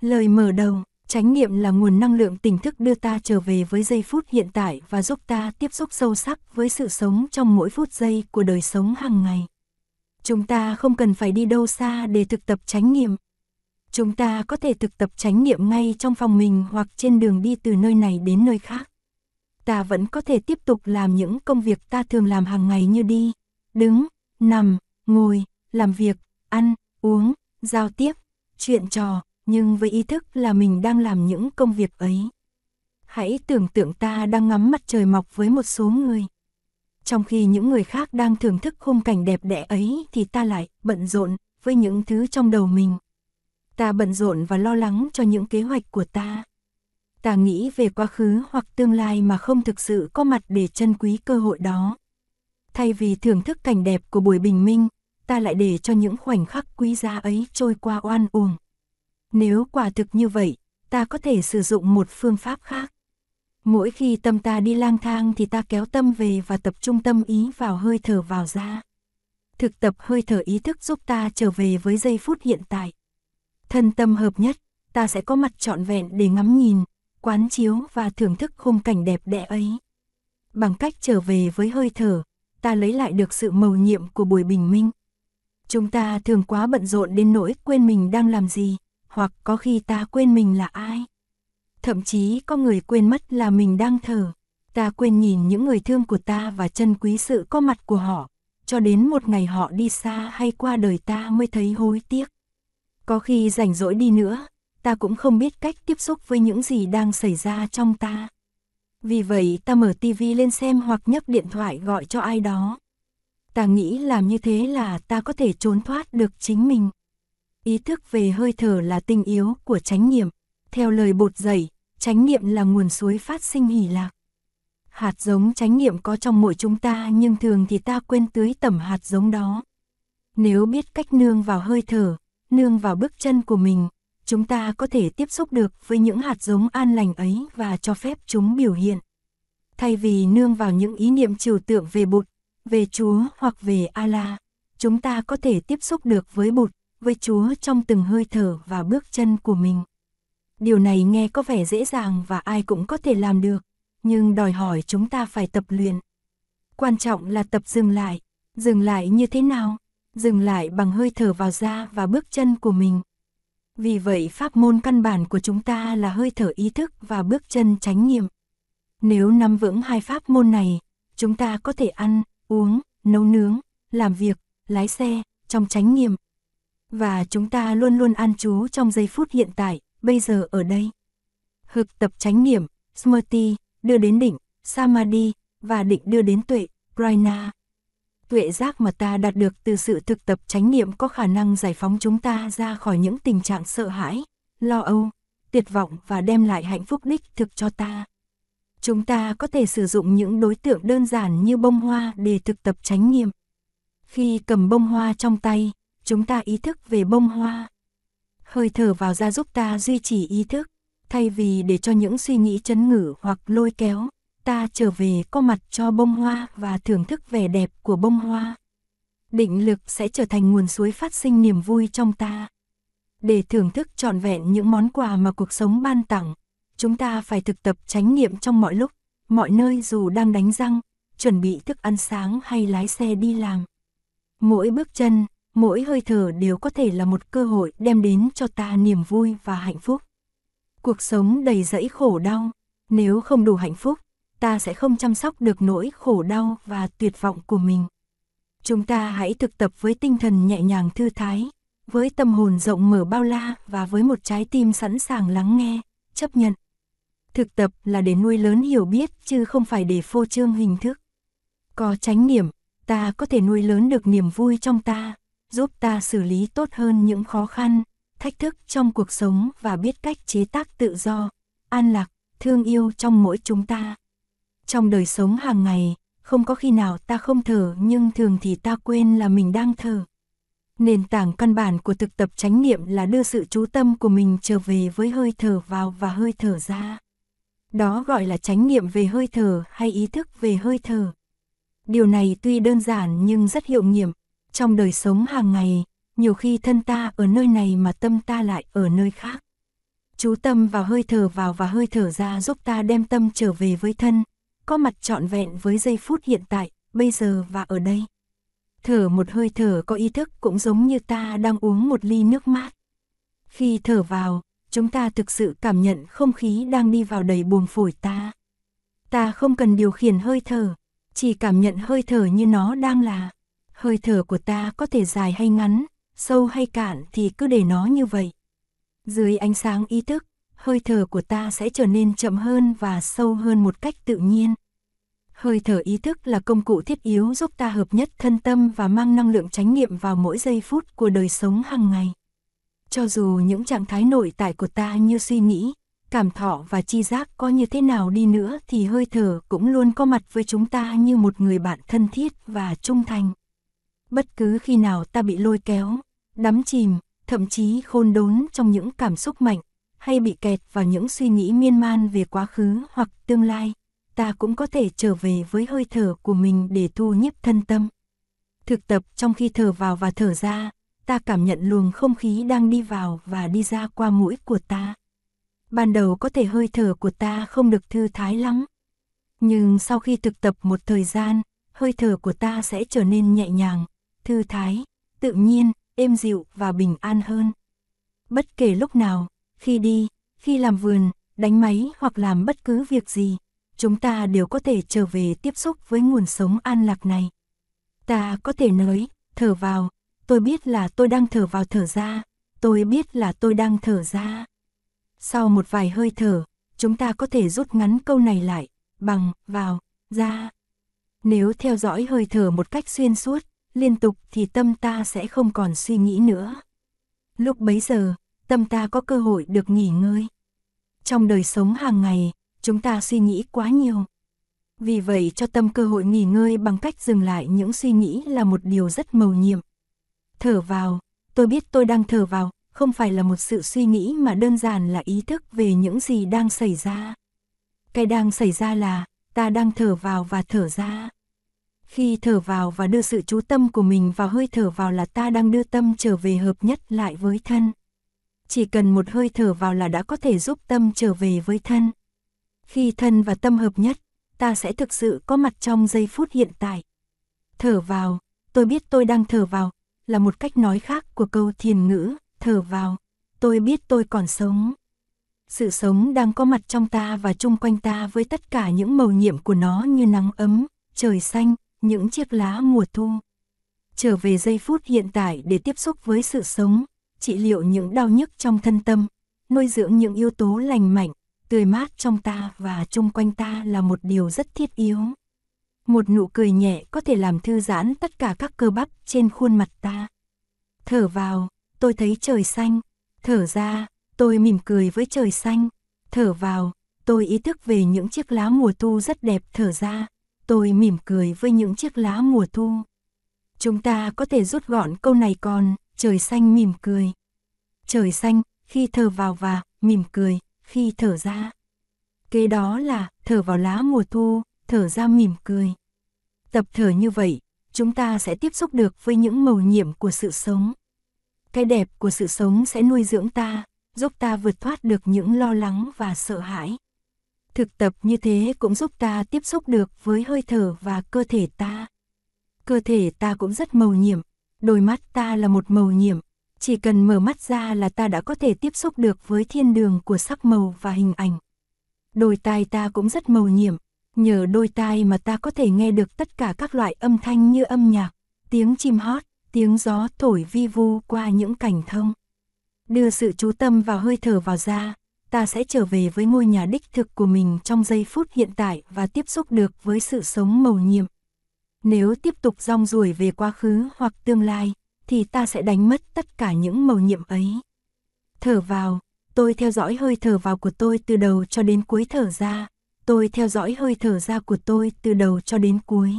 Lời mở đầu, chánh niệm là nguồn năng lượng tỉnh thức đưa ta trở về với giây phút hiện tại và giúp ta tiếp xúc sâu sắc với sự sống trong mỗi phút giây của đời sống hàng ngày. Chúng ta không cần phải đi đâu xa để thực tập chánh niệm. Chúng ta có thể thực tập chánh niệm ngay trong phòng mình hoặc trên đường đi từ nơi này đến nơi khác. Ta vẫn có thể tiếp tục làm những công việc ta thường làm hàng ngày như đi, đứng, nằm, ngồi, làm việc, ăn, uống, giao tiếp, chuyện trò, nhưng với ý thức là mình đang làm những công việc ấy. Hãy tưởng tượng ta đang ngắm mặt trời mọc với một số người. Trong khi những người khác đang thưởng thức khung cảnh đẹp đẽ ấy thì ta lại bận rộn với những thứ trong đầu mình. Ta bận rộn và lo lắng cho những kế hoạch của ta. Ta nghĩ về quá khứ hoặc tương lai mà không thực sự có mặt để trân quý cơ hội đó. Thay vì thưởng thức cảnh đẹp của buổi bình minh, ta lại để cho những khoảnh khắc quý giá ấy trôi qua oan uổng. Nếu quả thực như vậy, ta có thể sử dụng một phương pháp khác. Mỗi khi tâm ta đi lang thang thì ta kéo tâm về và tập trung tâm ý vào hơi thở vào ra. Thực tập hơi thở ý thức giúp ta trở về với giây phút hiện tại. Thân tâm hợp nhất, ta sẽ có mặt trọn vẹn để ngắm nhìn, quán chiếu và thưởng thức khung cảnh đẹp đẽ ấy. Bằng cách trở về với hơi thở, ta lấy lại được sự mầu nhiệm của buổi bình minh. Chúng ta thường quá bận rộn đến nỗi quên mình đang làm gì, hoặc có khi ta quên mình là ai. Thậm chí có người quên mất là mình đang thở. Ta quên nhìn những người thương của ta và trân quý sự có mặt của họ, cho đến một ngày họ đi xa hay qua đời ta mới thấy hối tiếc. Có khi rảnh rỗi đi nữa, ta cũng không biết cách tiếp xúc với những gì đang xảy ra trong ta. Vì vậy ta mở tivi lên xem hoặc nhấc điện thoại gọi cho ai đó. Ta nghĩ làm như thế là ta có thể trốn thoát được chính mình. Ý thức về hơi thở là tinh yếu của chánh niệm. Theo lời bột dạy, chánh niệm là nguồn suối phát sinh hỷ lạc. Hạt giống chánh niệm có trong mỗi chúng ta nhưng thường thì ta quên tưới tẩm hạt giống đó. Nếu biết cách nương vào hơi thở, nương vào bước chân của mình, chúng ta có thể tiếp xúc được với những hạt giống an lành ấy và cho phép chúng biểu hiện. Thay vì nương vào những ý niệm trừu tượng về Bụt, về Chúa hoặc về Allah, chúng ta có thể tiếp xúc được với Bụt, với Chúa trong từng hơi thở và bước chân của mình. Điều này nghe có vẻ dễ dàng và ai cũng có thể làm được, nhưng đòi hỏi chúng ta phải tập luyện. Quan trọng là tập dừng lại, dừng lại như thế nào? Dừng lại bằng hơi thở vào ra và bước chân của mình. Vì vậy pháp môn căn bản của chúng ta là hơi thở ý thức và bước chân chánh niệm. Nếu nắm vững hai pháp môn này, chúng ta có thể ăn, uống, nấu nướng, làm việc, lái xe, trong chánh niệm. Và chúng ta luôn luôn an trú trong giây phút hiện tại, bây giờ ở đây. Hực tập chánh niệm, Smrti, đưa đến định, Samadhi, và định đưa đến tuệ, Prajna. Tuệ giác mà ta đạt được từ sự thực tập chánh niệm có khả năng giải phóng chúng ta ra khỏi những tình trạng sợ hãi, lo âu, tuyệt vọng và đem lại hạnh phúc đích thực cho ta. Chúng ta có thể sử dụng những đối tượng đơn giản như bông hoa để thực tập chánh niệm. Khi cầm bông hoa trong tay, chúng ta ý thức về bông hoa. Hơi thở vào ra giúp ta duy trì ý thức, thay vì để cho những suy nghĩ chấn ngử hoặc lôi kéo, ta trở về có mặt cho bông hoa và thưởng thức vẻ đẹp của bông hoa. Định lực sẽ trở thành nguồn suối phát sinh niềm vui trong ta. Để thưởng thức trọn vẹn những món quà mà cuộc sống ban tặng, chúng ta phải thực tập chánh niệm trong mọi lúc, mọi nơi dù đang đánh răng, chuẩn bị thức ăn sáng hay lái xe đi làm. Mỗi bước chân, mỗi hơi thở đều có thể là một cơ hội đem đến cho ta niềm vui và hạnh phúc. Cuộc sống đầy rẫy khổ đau, nếu không đủ hạnh phúc, ta sẽ không chăm sóc được nỗi khổ đau và tuyệt vọng của mình. Chúng ta hãy thực tập với tinh thần nhẹ nhàng thư thái, với tâm hồn rộng mở bao la và với một trái tim sẵn sàng lắng nghe, chấp nhận. Thực tập là để nuôi lớn hiểu biết chứ không phải để phô trương hình thức. Có tránh niệm, ta có thể nuôi lớn được niềm vui trong ta, giúp ta xử lý tốt hơn những khó khăn, thách thức trong cuộc sống và biết cách chế tác tự do, an lạc, thương yêu trong mỗi chúng ta. Trong đời sống hàng ngày, không có khi nào ta không thở nhưng thường thì ta quên là mình đang thở. Nền tảng căn bản của thực tập chánh niệm là đưa sự chú tâm của mình trở về với hơi thở vào và hơi thở ra. Đó gọi là chánh niệm về hơi thở hay ý thức về hơi thở. Điều này tuy đơn giản nhưng rất hiệu nghiệm. Trong đời sống hàng ngày, nhiều khi thân ta ở nơi này mà tâm ta lại ở nơi khác. Chú tâm vào hơi thở vào và hơi thở ra giúp ta đem tâm trở về với thân, có mặt trọn vẹn với giây phút hiện tại, bây giờ và ở đây. Thở một hơi thở có ý thức cũng giống như ta đang uống một ly nước mát. Khi thở vào, chúng ta thực sự cảm nhận không khí đang đi vào đầy buồng phổi ta. Ta không cần điều khiển hơi thở, chỉ cảm nhận hơi thở như nó đang là. Hơi thở của ta có thể dài hay ngắn, sâu hay cạn thì cứ để nó như vậy. Dưới ánh sáng ý thức, hơi thở của ta sẽ trở nên chậm hơn và sâu hơn một cách tự nhiên. Hơi thở ý thức là công cụ thiết yếu giúp ta hợp nhất thân tâm và mang năng lượng chánh niệm vào mỗi giây phút của đời sống hàng ngày. Cho dù những trạng thái nội tại của ta như suy nghĩ, cảm thọ và chi giác có như thế nào đi nữa thì hơi thở cũng luôn có mặt với chúng ta như một người bạn thân thiết và trung thành. Bất cứ khi nào ta bị lôi kéo, đắm chìm, thậm chí khôn đốn trong những cảm xúc mạnh, hay bị kẹt vào những suy nghĩ miên man về quá khứ hoặc tương lai, ta cũng có thể trở về với hơi thở của mình để thu nhiếp thân tâm. Thực tập trong khi thở vào và thở ra, ta cảm nhận luồng không khí đang đi vào và đi ra qua mũi của ta. Ban đầu có thể hơi thở của ta không được thư thái lắm. Nhưng sau khi thực tập một thời gian, hơi thở của ta sẽ trở nên nhẹ nhàng, thư thái, tự nhiên, êm dịu và bình an hơn. Bất kể lúc nào, khi đi, khi làm vườn, đánh máy hoặc làm bất cứ việc gì, chúng ta đều có thể trở về tiếp xúc với nguồn sống an lạc này. Ta có thể nói, thở vào, tôi biết là tôi đang thở vào thở ra, tôi biết là tôi đang thở ra. Sau một vài hơi thở, chúng ta có thể rút ngắn câu này lại, bằng, vào, ra. Nếu theo dõi hơi thở một cách xuyên suốt, liên tục thì tâm ta sẽ không còn suy nghĩ nữa. Lúc bấy giờ, tâm ta có cơ hội được nghỉ ngơi. Trong đời sống hàng ngày, chúng ta suy nghĩ quá nhiều. Vì vậy cho tâm cơ hội nghỉ ngơi bằng cách dừng lại những suy nghĩ là một điều rất mầu nhiệm. Thở vào, tôi biết tôi đang thở vào, không phải là một sự suy nghĩ mà đơn giản là ý thức về những gì đang xảy ra. Cái đang xảy ra là, ta đang thở vào và thở ra. Khi thở vào và đưa sự chú tâm của mình vào hơi thở vào là ta đang đưa tâm trở về hợp nhất lại với thân. Chỉ cần một hơi thở vào là đã có thể giúp tâm trở về với thân. Khi thân và tâm hợp nhất, ta sẽ thực sự có mặt trong giây phút hiện tại. Thở vào, tôi biết tôi đang thở vào, là một cách nói khác của câu thiền ngữ, thở vào, tôi biết tôi còn sống. Sự sống đang có mặt trong ta và chung quanh ta với tất cả những màu nhiệm của nó như nắng ấm, trời xanh, những chiếc lá mùa thu. Trở về giây phút hiện tại để tiếp xúc với sự sống, trị liệu những đau nhức trong thân tâm, nuôi dưỡng những yếu tố lành mạnh, tươi mát trong ta và chung quanh ta là một điều rất thiết yếu. Một nụ cười nhẹ có thể làm thư giãn tất cả các cơ bắp trên khuôn mặt ta. Thở vào, tôi thấy trời xanh. Thở ra, tôi mỉm cười với trời xanh. Thở vào, tôi ý thức về những chiếc lá mùa thu rất đẹp. Thở ra, tôi mỉm cười với những chiếc lá mùa thu. Chúng ta có thể rút gọn câu này còn, trời xanh mỉm cười. Trời xanh, khi thở vào và, mỉm cười, khi thở ra. Kế đó là, thở vào lá mùa thu, thở ra mỉm cười. Tập thở như vậy, chúng ta sẽ tiếp xúc được với những màu nhiệm của sự sống. Cái đẹp của sự sống sẽ nuôi dưỡng ta, giúp ta vượt thoát được những lo lắng và sợ hãi. Thực tập như thế cũng giúp ta tiếp xúc được với hơi thở và cơ thể ta. Cơ thể ta cũng rất màu nhiệm, đôi mắt ta là một màu nhiệm, chỉ cần mở mắt ra là ta đã có thể tiếp xúc được với thiên đường của sắc màu và hình ảnh. Đôi tai ta cũng rất màu nhiệm, nhờ đôi tai mà ta có thể nghe được tất cả các loại âm thanh như âm nhạc, tiếng chim hót, tiếng gió thổi vi vu qua những cảnh thông. Đưa sự chú tâm vào hơi thở vào ra, ta sẽ trở về với ngôi nhà đích thực của mình trong giây phút hiện tại và tiếp xúc được với sự sống màu nhiệm. Nếu tiếp tục rong ruổi về quá khứ hoặc tương lai, thì ta sẽ đánh mất tất cả những màu nhiệm ấy. Thở vào, tôi theo dõi hơi thở vào của tôi từ đầu cho đến cuối thở ra, tôi theo dõi hơi thở ra của tôi từ đầu cho đến cuối.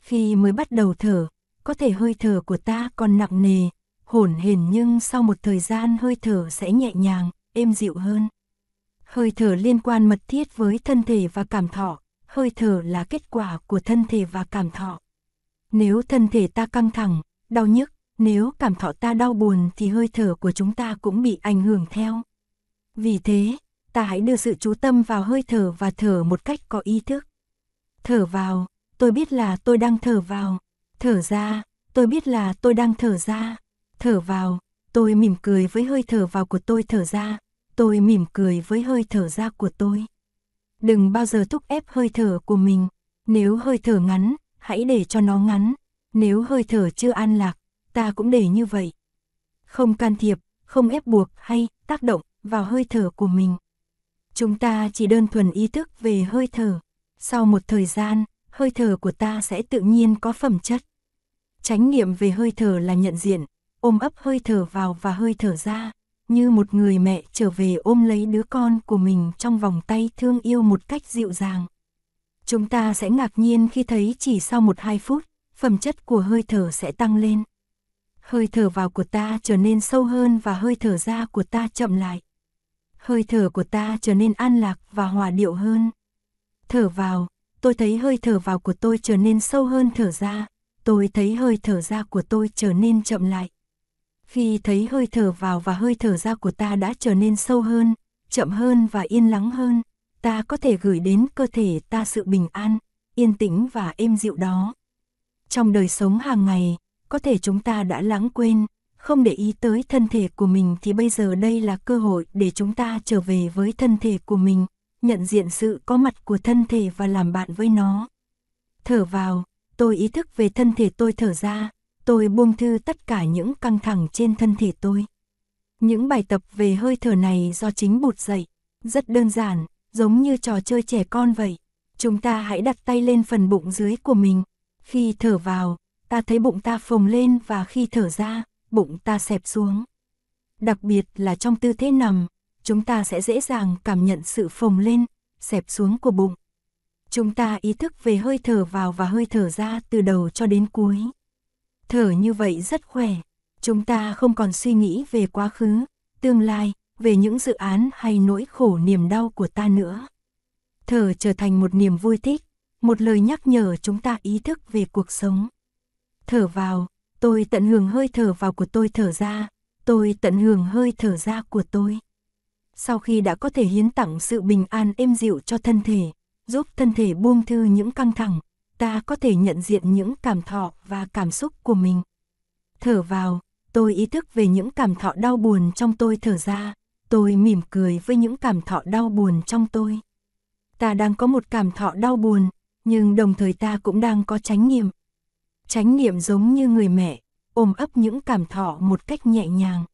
Khi mới bắt đầu thở, có thể hơi thở của ta còn nặng nề, hổn hển nhưng sau một thời gian hơi thở sẽ nhẹ nhàng, êm dịu hơn. Hơi thở liên quan mật thiết với thân thể và cảm thọ, hơi thở là kết quả của thân thể và cảm thọ. Nếu thân thể ta căng thẳng, đau nhức, nếu cảm thọ ta đau buồn thì hơi thở của chúng ta cũng bị ảnh hưởng theo. Vì thế, ta hãy đưa sự chú tâm vào hơi thở và thở một cách có ý thức. Thở vào, tôi biết là tôi đang thở vào. Thở ra, tôi biết là tôi đang thở ra. Thở vào, tôi mỉm cười với hơi thở vào của tôi thở ra. Tôi mỉm cười với hơi thở ra của tôi. Đừng bao giờ thúc ép hơi thở của mình. Nếu hơi thở ngắn, hãy để cho nó ngắn. Nếu hơi thở chưa an lạc, ta cũng để như vậy. Không can thiệp, không ép buộc hay tác động vào hơi thở của mình. Chúng ta chỉ đơn thuần ý thức về hơi thở. Sau một thời gian, hơi thở của ta sẽ tự nhiên có phẩm chất. Chánh niệm về hơi thở là nhận diện, ôm ấp hơi thở vào và hơi thở ra, như một người mẹ trở về ôm lấy đứa con của mình trong vòng tay thương yêu một cách dịu dàng. Chúng ta sẽ ngạc nhiên khi thấy chỉ sau một hai phút, phẩm chất của hơi thở sẽ tăng lên. Hơi thở vào của ta trở nên sâu hơn và hơi thở ra của ta chậm lại. Hơi thở của ta trở nên an lạc và hòa điệu hơn. Thở vào, tôi thấy hơi thở vào của tôi trở nên sâu hơn thở ra, tôi thấy hơi thở ra của tôi trở nên chậm lại. Khi thấy hơi thở vào và hơi thở ra của ta đã trở nên sâu hơn, chậm hơn và yên lắng hơn, ta có thể gửi đến cơ thể ta sự bình an, yên tĩnh và êm dịu đó. Trong đời sống hàng ngày, có thể chúng ta đã lãng quên, không để ý tới thân thể của mình thì bây giờ đây là cơ hội để chúng ta trở về với thân thể của mình, nhận diện sự có mặt của thân thể và làm bạn với nó. Thở vào, tôi ý thức về thân thể tôi thở ra, tôi buông thư tất cả những căng thẳng trên thân thể tôi. Những bài tập về hơi thở này do chính bụt dạy, rất đơn giản, giống như trò chơi trẻ con vậy. Chúng ta hãy đặt tay lên phần bụng dưới của mình. Khi thở vào, ta thấy bụng ta phồng lên và khi thở ra, bụng ta xẹp xuống. Đặc biệt là trong tư thế nằm, chúng ta sẽ dễ dàng cảm nhận sự phồng lên, xẹp xuống của bụng. Chúng ta ý thức về hơi thở vào và hơi thở ra từ đầu cho đến cuối. Thở như vậy rất khỏe, chúng ta không còn suy nghĩ về quá khứ, tương lai, về những dự án hay nỗi khổ niềm đau của ta nữa. Thở trở thành một niềm vui thích, một lời nhắc nhở chúng ta ý thức về cuộc sống. Thở vào, tôi tận hưởng hơi thở vào của tôi thở ra, tôi tận hưởng hơi thở ra của tôi. Sau khi đã có thể hiến tặng sự bình an êm dịu cho thân thể, giúp thân thể buông thư những căng thẳng, ta có thể nhận diện những cảm thọ và cảm xúc của mình. Thở vào, tôi ý thức về những cảm thọ đau buồn trong tôi thở ra, tôi mỉm cười với những cảm thọ đau buồn trong tôi. Ta đang có một cảm thọ đau buồn, nhưng đồng thời ta cũng đang có chánh niệm. Chánh niệm giống như người mẹ, ôm ấp những cảm thọ một cách nhẹ nhàng.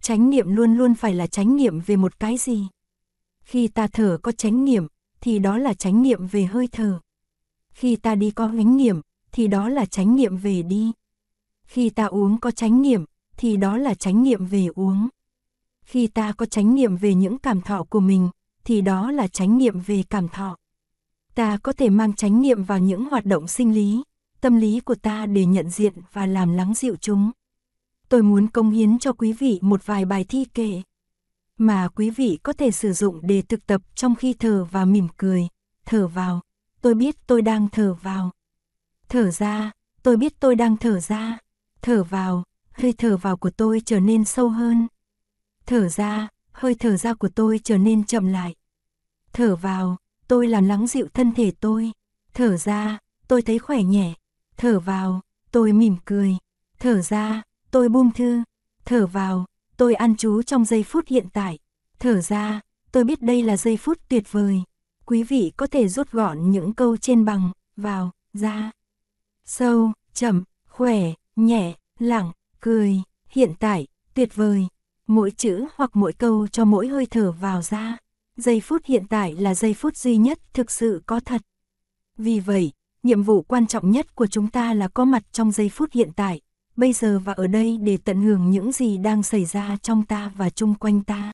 Chánh niệm luôn luôn phải là chánh niệm về một cái gì. Khi ta thở có chánh niệm, thì đó là chánh niệm về hơi thở. Khi ta đi có chánh niệm, thì đó là chánh niệm về đi. Khi ta uống có chánh niệm, thì đó là chánh niệm về uống. Khi ta có chánh niệm về những cảm thọ của mình, thì đó là chánh niệm về cảm thọ. Ta có thể mang chánh niệm vào những hoạt động sinh lý, tâm lý của ta để nhận diện và làm lắng dịu chúng. Tôi muốn công hiến cho quý vị một vài bài thi kệ mà quý vị có thể sử dụng để thực tập trong khi thở và mỉm cười. Thở vào, tôi biết tôi đang thở vào. Thở ra, tôi biết tôi đang thở ra. Thở vào, hơi thở vào của tôi trở nên sâu hơn. Thở ra, hơi thở ra của tôi trở nên chậm lại. Thở vào, tôi làm lắng dịu thân thể tôi. Thở ra, tôi thấy khỏe nhẹ. Thở vào, tôi mỉm cười. Thở ra, tôi buông thư. Thở vào, tôi ăn chú trong giây phút hiện tại. Thở ra, tôi biết đây là giây phút tuyệt vời. Quý vị có thể rút gọn những câu trên bằng, vào, ra. Sâu, chậm, khỏe, nhẹ, lặng, cười, hiện tại, tuyệt vời. Mỗi chữ hoặc mỗi câu cho mỗi hơi thở vào ra. Giây phút hiện tại là giây phút duy nhất thực sự có thật. Vì vậy, nhiệm vụ quan trọng nhất của chúng ta là có mặt trong giây phút hiện tại, bây giờ và ở đây để tận hưởng những gì đang xảy ra trong ta và chung quanh ta.